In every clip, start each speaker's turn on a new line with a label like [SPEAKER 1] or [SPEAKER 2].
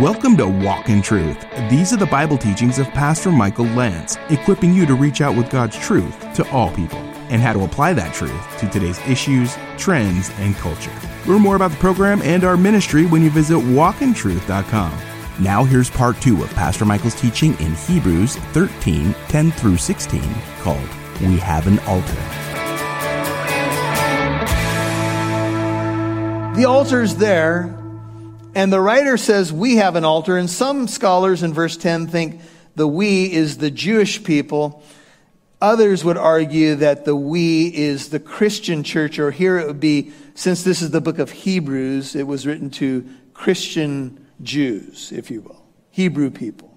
[SPEAKER 1] Welcome to Walk in Truth. These are the Bible teachings of Pastor Michael Lantz, equipping you to reach out with God's truth to all people and how to apply that truth to today's issues, trends, and culture. Learn more about the program and our ministry when you visit walkintruth.com. Now here's part two of Pastor Michael's teaching in Hebrews 13, 10 through 16, called We Have an Altar.
[SPEAKER 2] The altar's there, and the writer says we have an altar, and some scholars in verse 10 think the we is the Jewish people. Others would argue that the we is the Christian church, or here it would be, since this is the book of Hebrews, it was written to Christian Jews, if you will, Hebrew people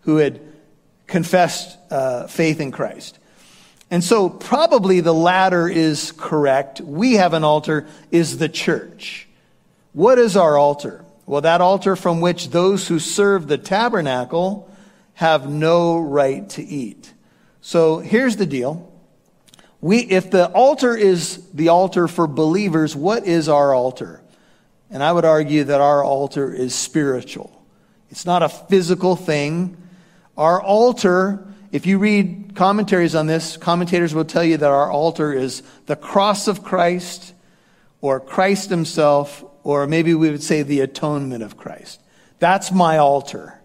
[SPEAKER 2] who had confessed uh, faith in Christ. And so, probably the latter is correct. We have an altar, is the church. What is our altar? Well, that altar from which those who serve the tabernacle have no right to eat. So here's the deal. We, if the altar is the altar for believers, what is our altar? And I would argue that our altar is spiritual. It's not a physical thing. Our altar, if you read commentaries on this, commentators will tell you that our altar is the cross of Christ or Christ himself or maybe we would say the atonement of Christ. That's my altar.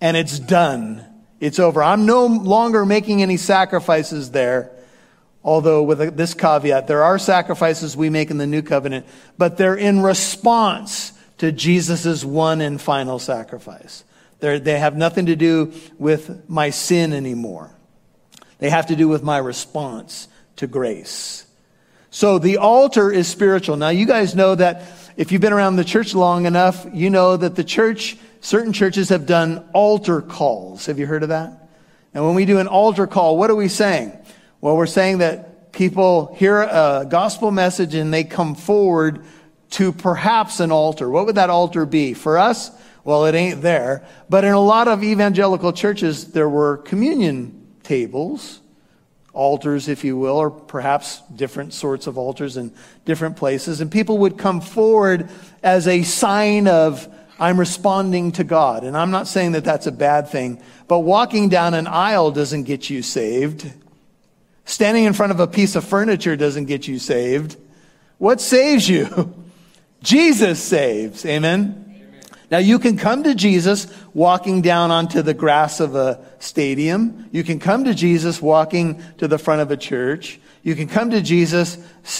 [SPEAKER 2] And it's done. It's over. I'm no longer making any sacrifices there. Although with this caveat, there are sacrifices we make in the new covenant, but they're in response to Jesus' one and final sacrifice. They're, they have nothing to do with my sin anymore. They have to do with my response to grace. So the altar is spiritual. Now you guys know that if you've been around the church long enough, you know that the church, certain churches have done altar calls. Have you heard of that? And when we do an altar call, what are we saying? Well, we're saying that people hear a gospel message and they come forward to perhaps an altar. What would that altar be? For us, well, it ain't there. But in a lot of evangelical churches, there were communion tables altars, if you will, or perhaps different sorts of altars in different places. And people would come forward as a sign of, I'm responding to God. And I'm not saying that that's a bad thing, but walking down an aisle doesn't get you saved. Standing in front of a piece of furniture doesn't get you saved. What saves you? Jesus saves. Amen. Now you can come to Jesus walking down onto the grass of a stadium. You can come to Jesus walking to the front of a church. You can come to Jesus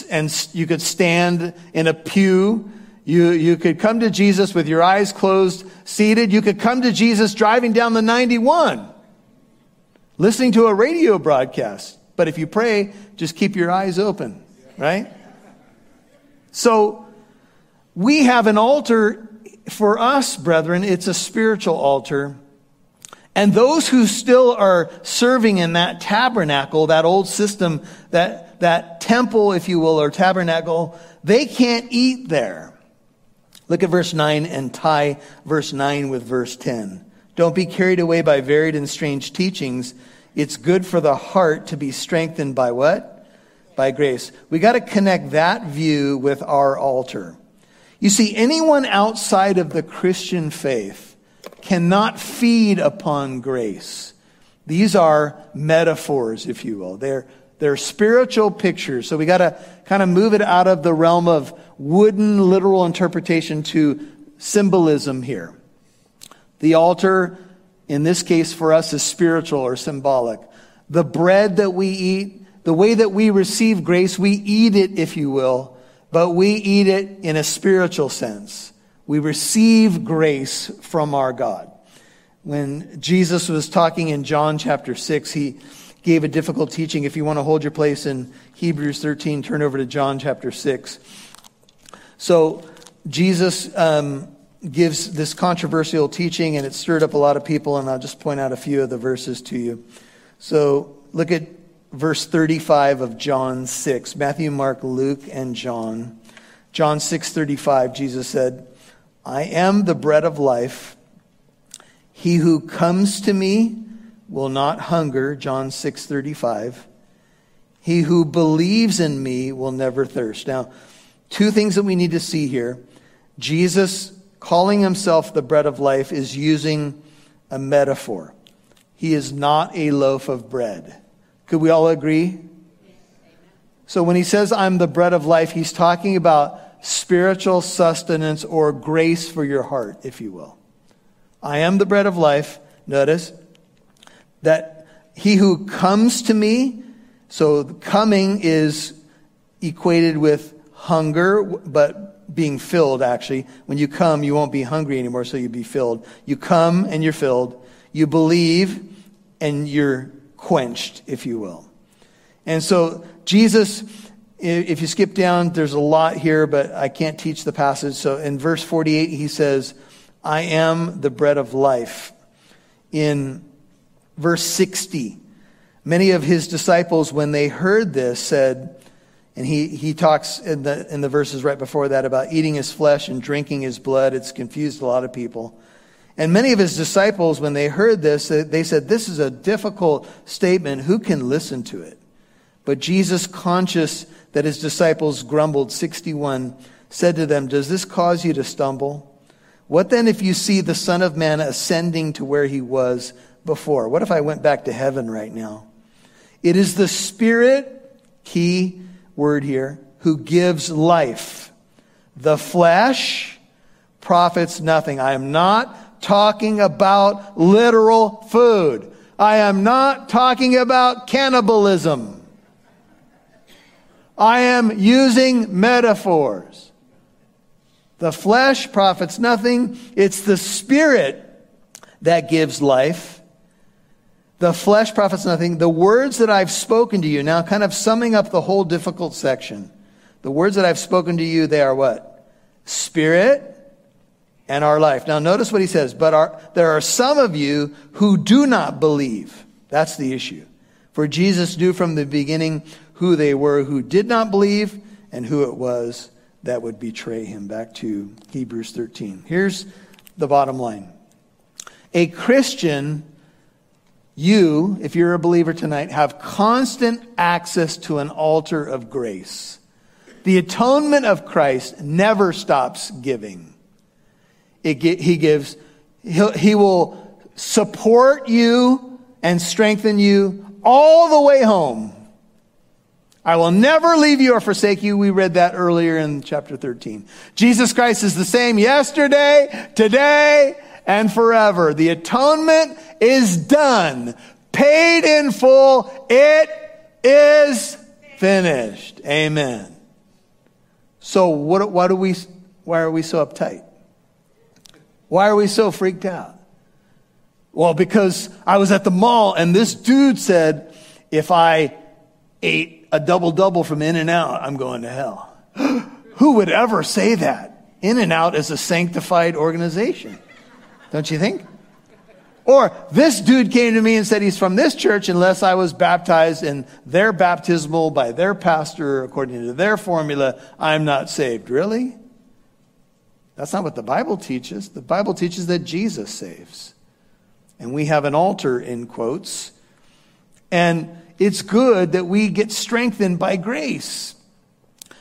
[SPEAKER 2] and you could stand in a pew. You, you could come to Jesus with your eyes closed, seated. You could come to Jesus driving down the 91, listening to a radio broadcast. But if you pray, just keep your eyes open, right? So we have an altar for us, brethren, it's a spiritual altar. And those who still are serving in that tabernacle, that old system, that, that temple, if you will, or tabernacle, they can't eat there. Look at verse 9 and tie verse 9 with verse 10. Don't be carried away by varied and strange teachings. It's good for the heart to be strengthened by what? By grace. We got to connect that view with our altar. You see, anyone outside of the Christian faith cannot feed upon grace. These are metaphors, if you will. They're, they're spiritual pictures. So we got to kind of move it out of the realm of wooden literal interpretation to symbolism here. The altar, in this case for us, is spiritual or symbolic. The bread that we eat, the way that we receive grace, we eat it, if you will, but we eat it in a spiritual sense. We receive grace from our God. When Jesus was talking in John chapter 6, he gave a difficult teaching. If you want to hold your place in Hebrews 13, turn over to John chapter 6. So, Jesus um, gives this controversial teaching, and it stirred up a lot of people, and I'll just point out a few of the verses to you. So, look at verse 35 of John 6. Matthew, Mark, Luke, and John. John 6:35 Jesus said, "I am the bread of life. He who comes to me will not hunger." John 6:35. He who believes in me will never thirst. Now, two things that we need to see here. Jesus calling himself the bread of life, is using a metaphor. He is not a loaf of bread. Could we all agree? So when he says, I'm the bread of life, he's talking about spiritual sustenance or grace for your heart, if you will. I am the bread of life. Notice that he who comes to me, so coming is equated with hunger, but being filled actually. When you come, you won't be hungry anymore, so you'll be filled. You come and you're filled. You believe and you're quenched, if you will. And so Jesus, if you skip down, there's a lot here, but I can't teach the passage. So in verse 48, he says, I am the bread of life. In verse 60, many of his disciples, when they heard this, said, and he, he talks in the, in the verses right before that about eating his flesh and drinking his blood. It's confused a lot of people. And many of his disciples, when they heard this, they said, This is a difficult statement. Who can listen to it? But Jesus, conscious that his disciples grumbled, 61, said to them, Does this cause you to stumble? What then if you see the Son of Man ascending to where he was before? What if I went back to heaven right now? It is the Spirit, key word here, who gives life. The flesh profits nothing. I am not talking about literal food. I am not talking about cannibalism. I am using metaphors. The flesh profits nothing. It's the spirit that gives life. The flesh profits nothing. The words that I've spoken to you, now kind of summing up the whole difficult section. The words that I've spoken to you, they are what? Spirit and our life. Now notice what he says, but there are some of you who do not believe. That's the issue. For Jesus knew from the beginning who they were who did not believe and who it was that would betray him. Back to Hebrews 13. Here's the bottom line A Christian, you, if you're a believer tonight, have constant access to an altar of grace. The atonement of Christ never stops giving. He gives, he will support you and strengthen you all the way home I will never leave you or forsake you. We read that earlier in chapter 13. Jesus Christ is the same yesterday, today, and forever. The atonement is done, paid in full. It is finished. Amen. So what, why do we, why are we so uptight? Why are we so freaked out? Well, because I was at the mall and this dude said, if I ate a double double from In-N-Out, I'm going to hell. Who would ever say that? In-N-Out is a sanctified organization. Don't you think? Or this dude came to me and said he's from this church unless I was baptized in their baptismal by their pastor according to their formula, I'm not saved. Really? That's not what the Bible teaches. The Bible teaches that Jesus saves. And we have an altar in quotes. And it's good that we get strengthened by grace.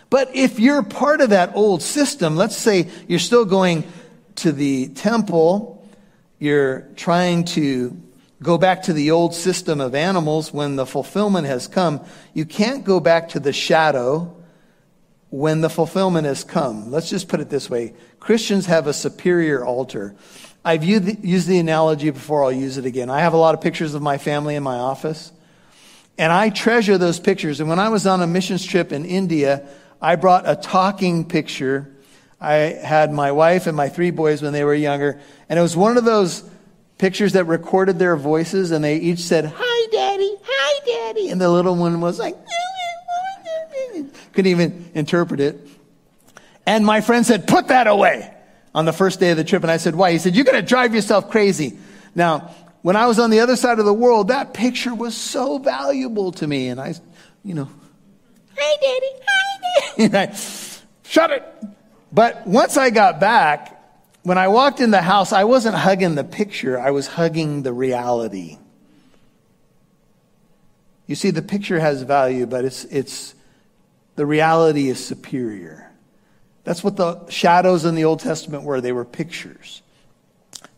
[SPEAKER 2] But if you're part of that old system, let's say you're still going to the temple, you're trying to go back to the old system of animals when the fulfillment has come, you can't go back to the shadow when the fulfillment has come. Let's just put it this way Christians have a superior altar. I've used the analogy before, I'll use it again. I have a lot of pictures of my family in my office. And I treasure those pictures. And when I was on a missions trip in India, I brought a talking picture. I had my wife and my three boys when they were younger. And it was one of those pictures that recorded their voices, and they each said, Hi, Daddy, hi, Daddy. And the little one was like, couldn't even interpret it. And my friend said, Put that away on the first day of the trip. And I said, Why? He said, You're going to drive yourself crazy. Now, when I was on the other side of the world, that picture was so valuable to me. And I, you know, hi, Daddy, hi, Daddy. Shut it. But once I got back, when I walked in the house, I wasn't hugging the picture, I was hugging the reality. You see, the picture has value, but it's, it's, the reality is superior. That's what the shadows in the Old Testament were. They were pictures.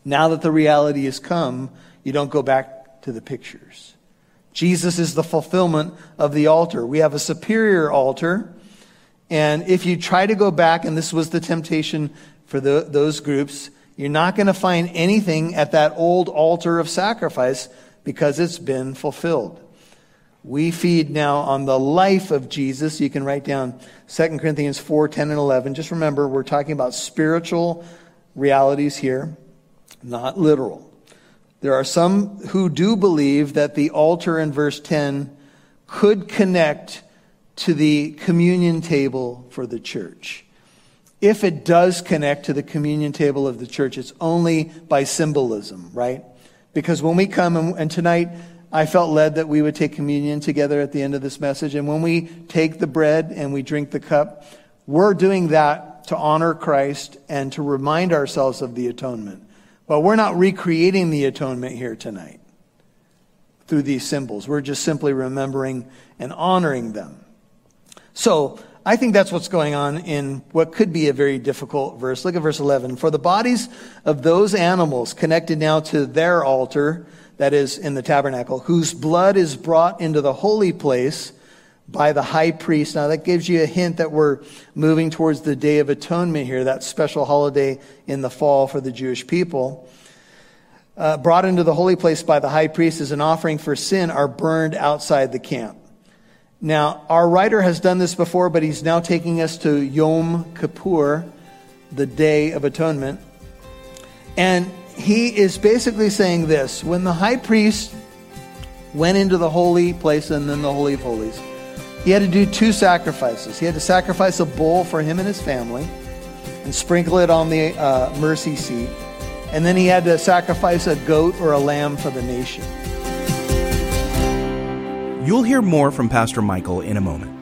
[SPEAKER 2] Now that the reality has come, you don't go back to the pictures. Jesus is the fulfillment of the altar. We have a superior altar. And if you try to go back, and this was the temptation for the, those groups, you're not going to find anything at that old altar of sacrifice because it's been fulfilled. We feed now on the life of Jesus. You can write down 2 Corinthians 4 10 and 11. Just remember, we're talking about spiritual realities here, not literal. There are some who do believe that the altar in verse 10 could connect to the communion table for the church. If it does connect to the communion table of the church, it's only by symbolism, right? Because when we come, and, and tonight, I felt led that we would take communion together at the end of this message. And when we take the bread and we drink the cup, we're doing that to honor Christ and to remind ourselves of the atonement. But we're not recreating the atonement here tonight through these symbols. We're just simply remembering and honoring them. So, I think that's what's going on in what could be a very difficult verse. Look at verse 11. For the bodies of those animals connected now to their altar that is in the tabernacle, whose blood is brought into the holy place by the high priest. Now, that gives you a hint that we're moving towards the Day of Atonement here, that special holiday in the fall for the Jewish people. Uh, brought into the holy place by the high priest as an offering for sin are burned outside the camp. Now, our writer has done this before, but he's now taking us to Yom Kippur, the Day of Atonement. And he is basically saying this when the high priest went into the holy place and then the Holy of Holies, he had to do two sacrifices. He had to sacrifice a bull for him and his family and sprinkle it on the uh, mercy seat. And then he had to sacrifice a goat or a lamb for the nation.
[SPEAKER 1] You'll hear more from Pastor Michael in a moment.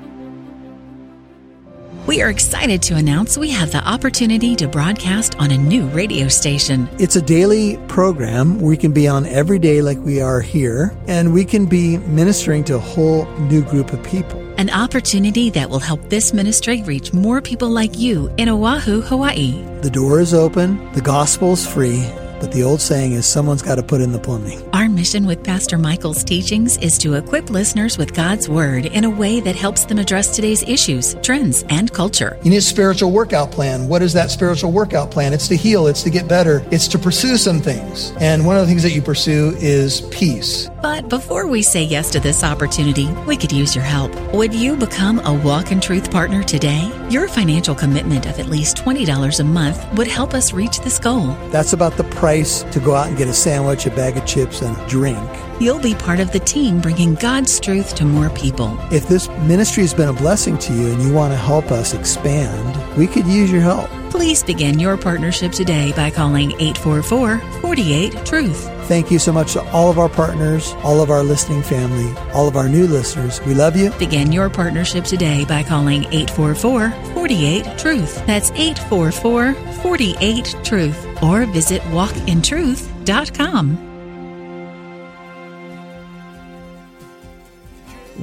[SPEAKER 3] We are excited to announce we have the opportunity to broadcast on a new radio station.
[SPEAKER 4] It's a daily program we can be on every day, like we are here, and we can be ministering to a whole new group of people.
[SPEAKER 3] An opportunity that will help this ministry reach more people like you in Oahu, Hawaii.
[SPEAKER 4] The door is open, the gospel is free but the old saying is someone's got to put in the plumbing.
[SPEAKER 3] Our mission with Pastor Michael's teachings is to equip listeners with God's Word in a way that helps them address today's issues, trends, and culture.
[SPEAKER 2] You need a spiritual workout plan. What is that spiritual workout plan? It's to heal, it's to get better, it's to pursue some things. And one of the things that you pursue is peace.
[SPEAKER 3] But before we say yes to this opportunity, we could use your help. Would you become a Walk in Truth partner today? Your financial commitment of at least $20 a month would help us reach this goal.
[SPEAKER 4] That's about the price price to go out and get a sandwich, a bag of chips, and a drink.
[SPEAKER 3] You'll be part of the team bringing God's truth to more people.
[SPEAKER 4] If this ministry has been a blessing to you and you want to help us expand, we could use your help.
[SPEAKER 3] Please begin your partnership today by calling 844 48 Truth.
[SPEAKER 4] Thank you so much to all of our partners, all of our listening family, all of our new listeners. We love you.
[SPEAKER 3] Begin your partnership today by calling 844 48 Truth. That's 844 48 Truth. Or visit walkintruth.com.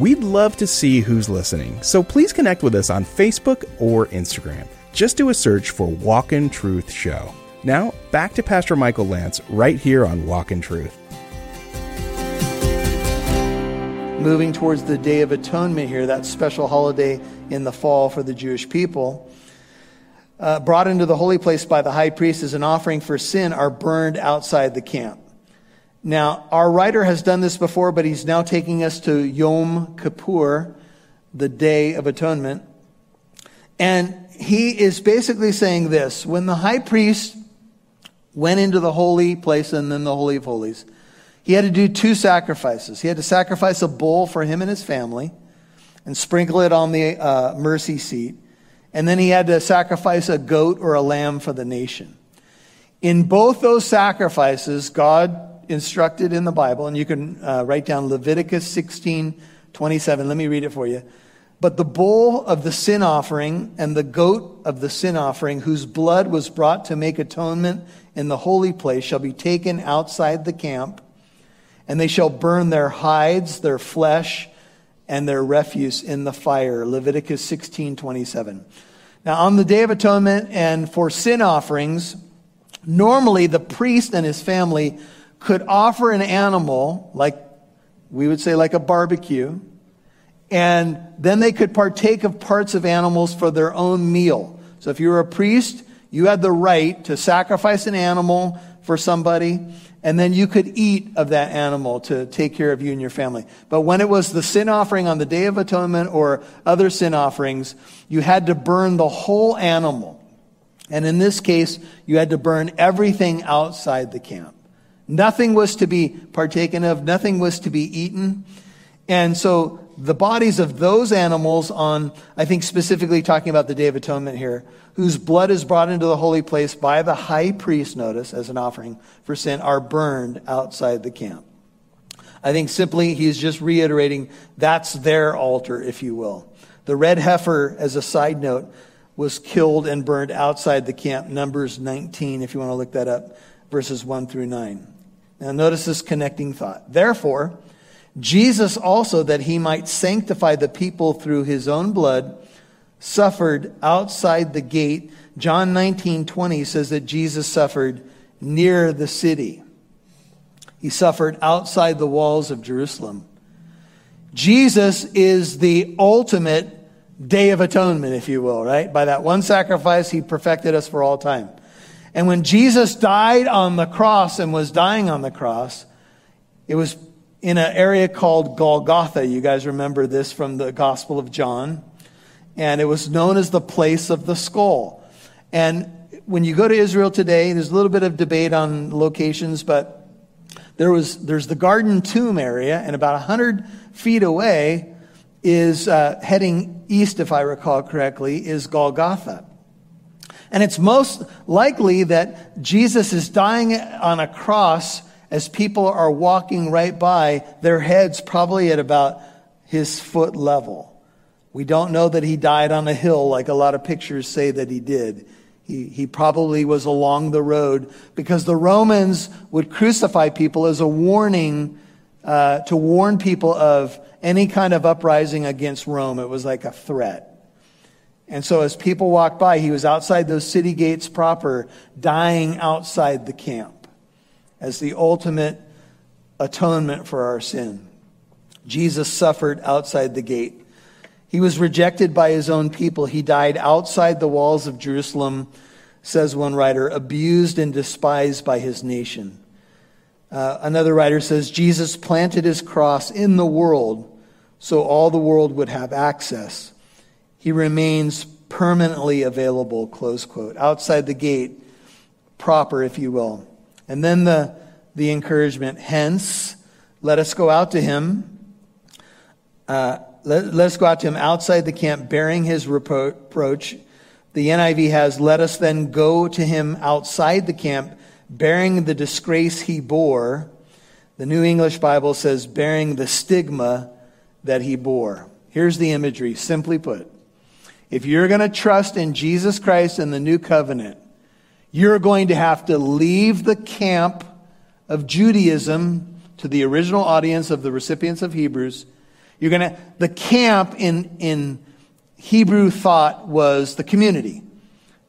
[SPEAKER 1] We'd love to see who's listening, so please connect with us on Facebook or Instagram. Just do a search for Walk in Truth Show. Now, back to Pastor Michael Lantz right here on Walk in Truth.
[SPEAKER 2] Moving towards the Day of Atonement here, that special holiday in the fall for the Jewish people. Uh, brought into the holy place by the high priest as an offering for sin are burned outside the camp. Now, our writer has done this before, but he's now taking us to Yom Kippur, the Day of Atonement. And he is basically saying this when the high priest went into the holy place and then the Holy of Holies, he had to do two sacrifices. He had to sacrifice a bull for him and his family and sprinkle it on the uh, mercy seat. And then he had to sacrifice a goat or a lamb for the nation. In both those sacrifices, God instructed in the Bible, and you can uh, write down Leviticus 16 27. Let me read it for you. But the bull of the sin offering and the goat of the sin offering, whose blood was brought to make atonement in the holy place, shall be taken outside the camp, and they shall burn their hides, their flesh, and their refuse in the fire. Leviticus 16 27. Now, on the Day of Atonement and for sin offerings, normally the priest and his family could offer an animal, like we would say, like a barbecue, and then they could partake of parts of animals for their own meal. So if you were a priest, you had the right to sacrifice an animal for somebody, and then you could eat of that animal to take care of you and your family. But when it was the sin offering on the Day of Atonement or other sin offerings, you had to burn the whole animal. And in this case, you had to burn everything outside the camp. Nothing was to be partaken of, nothing was to be eaten. And so the bodies of those animals on, I think specifically talking about the Day of Atonement here, whose blood is brought into the holy place by the high priest, notice, as an offering for sin, are burned outside the camp. I think simply he's just reiterating that's their altar, if you will. The red heifer, as a side note, was killed and burned outside the camp. Numbers 19, if you want to look that up, verses 1 through 9. Now, notice this connecting thought. Therefore, Jesus also, that he might sanctify the people through his own blood, suffered outside the gate. John 19 20 says that Jesus suffered near the city. He suffered outside the walls of Jerusalem. Jesus is the ultimate day of atonement, if you will, right? By that one sacrifice, he perfected us for all time. And when Jesus died on the cross and was dying on the cross, it was in an area called Golgotha. You guys remember this from the Gospel of John. And it was known as the place of the skull. And when you go to Israel today, there's a little bit of debate on locations, but there was, there's the Garden Tomb area, and about 100 feet away is uh, heading east, if I recall correctly, is Golgotha. And it's most likely that Jesus is dying on a cross as people are walking right by, their heads probably at about his foot level. We don't know that he died on a hill like a lot of pictures say that he did. He, he probably was along the road because the Romans would crucify people as a warning uh, to warn people of any kind of uprising against Rome. It was like a threat. And so as people walked by, he was outside those city gates proper, dying outside the camp as the ultimate atonement for our sin. Jesus suffered outside the gate. He was rejected by his own people. He died outside the walls of Jerusalem, says one writer, abused and despised by his nation. Uh, another writer says Jesus planted his cross in the world so all the world would have access. He remains permanently available, close quote, outside the gate, proper, if you will. And then the, the encouragement, hence, let us go out to him. Uh, let, let us go out to him outside the camp, bearing his reproach. The NIV has, let us then go to him outside the camp, bearing the disgrace he bore. The New English Bible says, bearing the stigma that he bore. Here's the imagery, simply put. If you're going to trust in Jesus Christ and the new covenant, you're going to have to leave the camp of Judaism to the original audience of the recipients of Hebrews. You're going to, the camp in, in Hebrew thought was the community.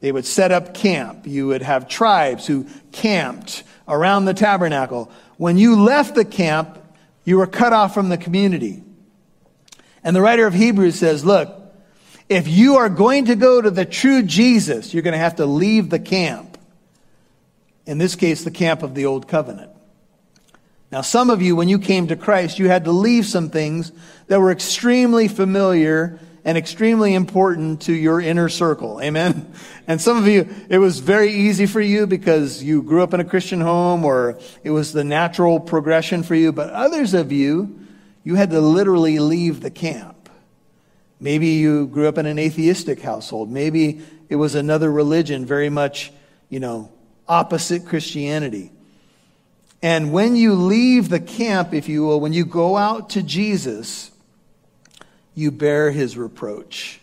[SPEAKER 2] They would set up camp. You would have tribes who camped around the tabernacle. When you left the camp, you were cut off from the community. And the writer of Hebrews says, look, if you are going to go to the true Jesus, you're going to have to leave the camp in this case, the camp of the Old Covenant. Now, some of you, when you came to Christ, you had to leave some things that were extremely familiar and extremely important to your inner circle. Amen? And some of you, it was very easy for you because you grew up in a Christian home or it was the natural progression for you. But others of you, you had to literally leave the camp. Maybe you grew up in an atheistic household. Maybe it was another religion, very much, you know, opposite Christianity. And when you leave the camp, if you will, when you go out to Jesus, you bear his reproach.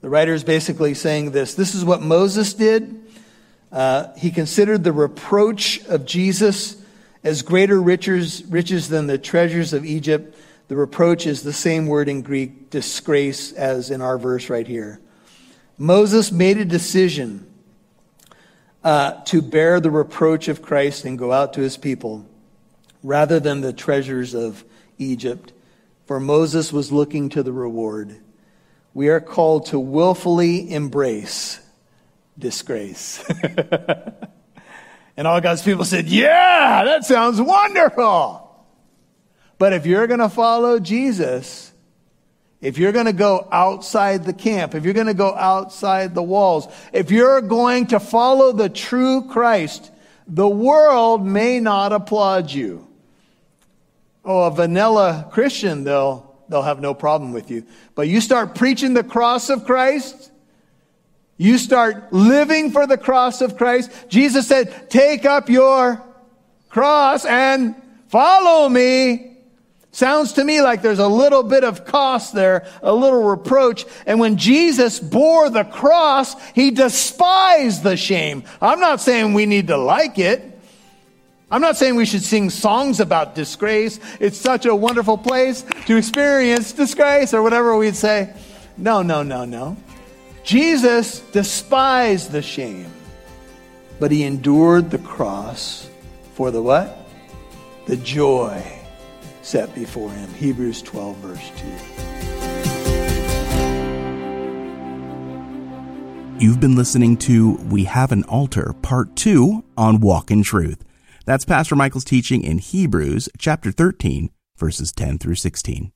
[SPEAKER 2] The writer is basically saying this this is what Moses did. Uh, he considered the reproach of Jesus as greater riches, riches than the treasures of Egypt. The reproach is the same word in Greek, disgrace, as in our verse right here.
[SPEAKER 5] Moses made a decision uh, to bear the reproach of Christ and go out to his people rather than the treasures of Egypt, for Moses was looking to the reward. We are called to willfully embrace disgrace. and all God's people said, Yeah, that sounds wonderful. But if you're going to follow Jesus, if you're going to go outside the camp, if you're going to go outside the walls, if you're going to follow the true Christ, the world may not applaud you. Oh, a vanilla Christian, they'll, they'll have no problem with you. But you start preaching the cross of Christ, you start living for the cross of Christ. Jesus said, take up your cross and follow me. Sounds to me like there's a little bit of cost there, a little reproach. And when Jesus bore the cross, he despised the shame. I'm not saying we need to like it. I'm not saying we should sing songs about disgrace. It's such a wonderful place to experience disgrace or whatever we'd say. No, no, no, no. Jesus despised the shame, but he endured the cross for the what? The joy set before him. Hebrews 12, verse
[SPEAKER 1] 2. You've been listening to We Have an Altar, Part 2 on Walk in Truth. That's Pastor Michael's teaching in Hebrews chapter 13, verses 10 through 16.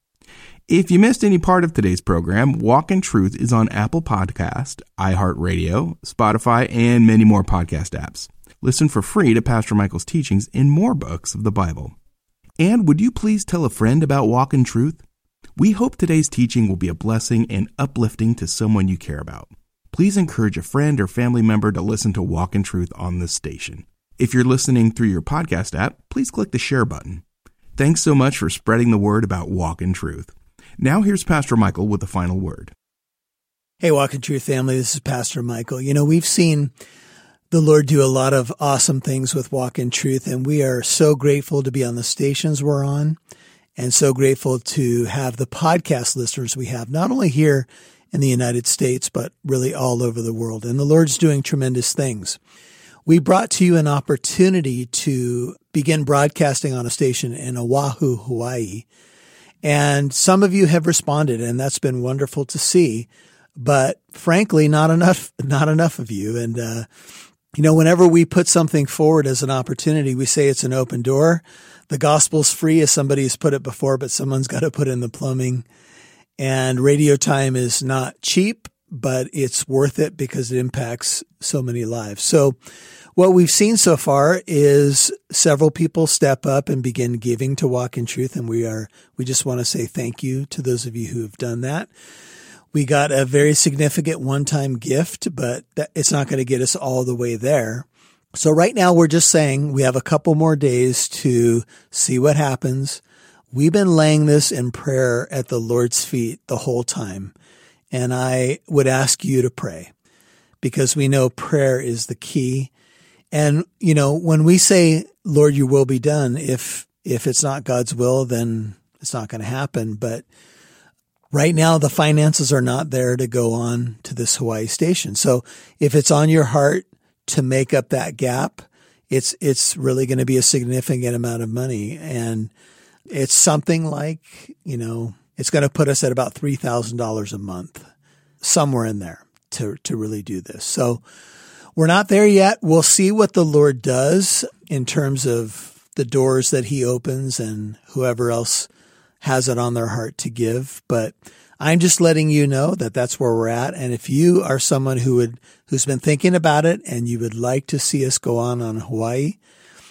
[SPEAKER 1] If you missed any part of today's program, Walk in Truth is on Apple Podcast, iHeartRadio, Spotify, and many more podcast apps. Listen for free to Pastor Michael's teachings in more books of the Bible. And would you please tell a friend about Walk in Truth? We hope today's teaching will be a blessing and uplifting to someone you care about. Please encourage a friend or family member to listen to Walk in Truth on this station. If you're listening through your podcast app, please click the share button. Thanks so much for spreading the word about Walk in Truth. Now here's Pastor Michael with the final word.
[SPEAKER 2] Hey, Walk in Truth family, this is Pastor Michael. You know, we've seen the Lord do a lot of awesome things with Walk in Truth, and we are so grateful to be on the stations we're on and so grateful to have the podcast listeners we have, not only here in the United States, but really all over the world. And the Lord's doing tremendous things. We brought to you an opportunity to begin broadcasting on a station in Oahu, Hawaii. And some of you have responded, and that's been wonderful to see. But frankly, not enough, not enough of you. And, uh, you know, whenever we put something forward as an opportunity, we say it's an open door. The gospel's free, as somebody has put it before, but someone's got to put in the plumbing. And radio time is not cheap, but it's worth it because it impacts so many lives. So what we've seen so far is several people step up and begin giving to walk in truth. And we are, we just want to say thank you to those of you who have done that. We got a very significant one time gift, but that, it's not going to get us all the way there. So right now we're just saying we have a couple more days to see what happens. We've been laying this in prayer at the Lord's feet the whole time. And I would ask you to pray because we know prayer is the key. And, you know, when we say, Lord, your will be done, if, if it's not God's will, then it's not going to happen. But Right now, the finances are not there to go on to this Hawaii station. So if it's on your heart to make up that gap, it's, it's really going to be a significant amount of money. And it's something like, you know, it's going to put us at about $3,000 a month, somewhere in there to, to really do this. So we're not there yet. We'll see what the Lord does in terms of the doors that he opens and whoever else has it on their heart to give. But I'm just letting you know that that's where we're at. And if you are someone who would, who's been thinking about it and you would like to see us go on on Hawaii,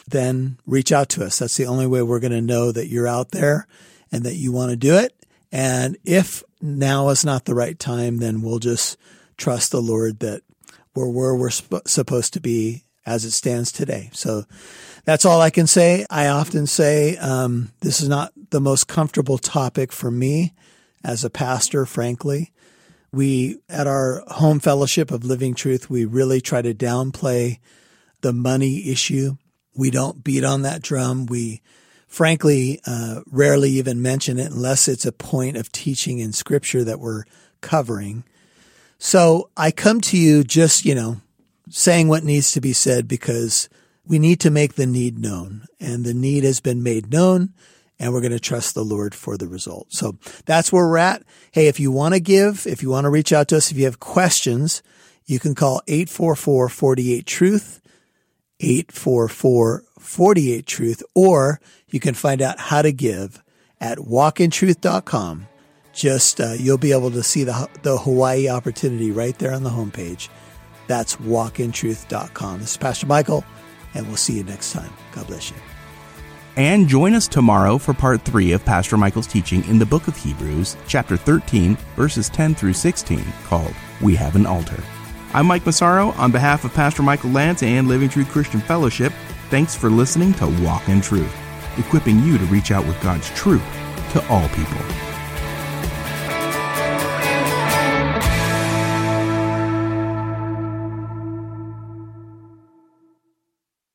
[SPEAKER 2] then reach out to us. That's the only way we're going to know that you're out there and that you want to do it. And if now is not the right time, then we'll just trust the Lord that we're where we're sp- supposed to be as it stands today. So that's all I can say. I often say um, this is not the most comfortable topic for me as a pastor, frankly. We, at our home fellowship of Living Truth, we really try to downplay the money issue. We don't beat on that drum. We, frankly, uh, rarely even mention it unless it's a point of teaching in scripture that we're covering. So I come to you just, you know, saying what needs to be said because we need to make the need known and the need has been made known and we're going to trust the Lord for the result. So that's where we're at. Hey, if you want to give, if you want to reach out to us, if you have questions, you can call 844-48-TRUTH, 844-48-TRUTH, or you can find out how to give at walkintruth.com. Just, uh, you'll be able to see the, the Hawaii opportunity right there on the homepage. That's walkintruth.com. This is Pastor Michael, and we'll see you next time. God bless you.
[SPEAKER 1] And join us tomorrow for part 3 of Pastor Michael's teaching in the book of Hebrews, chapter 13, verses 10 through 16, called We Have an Altar. I'm Mike Massaro on behalf of Pastor Michael Lantz and Living Truth Christian Fellowship. Thanks for listening to Walk in Truth, equipping you to reach out with God's truth to all people.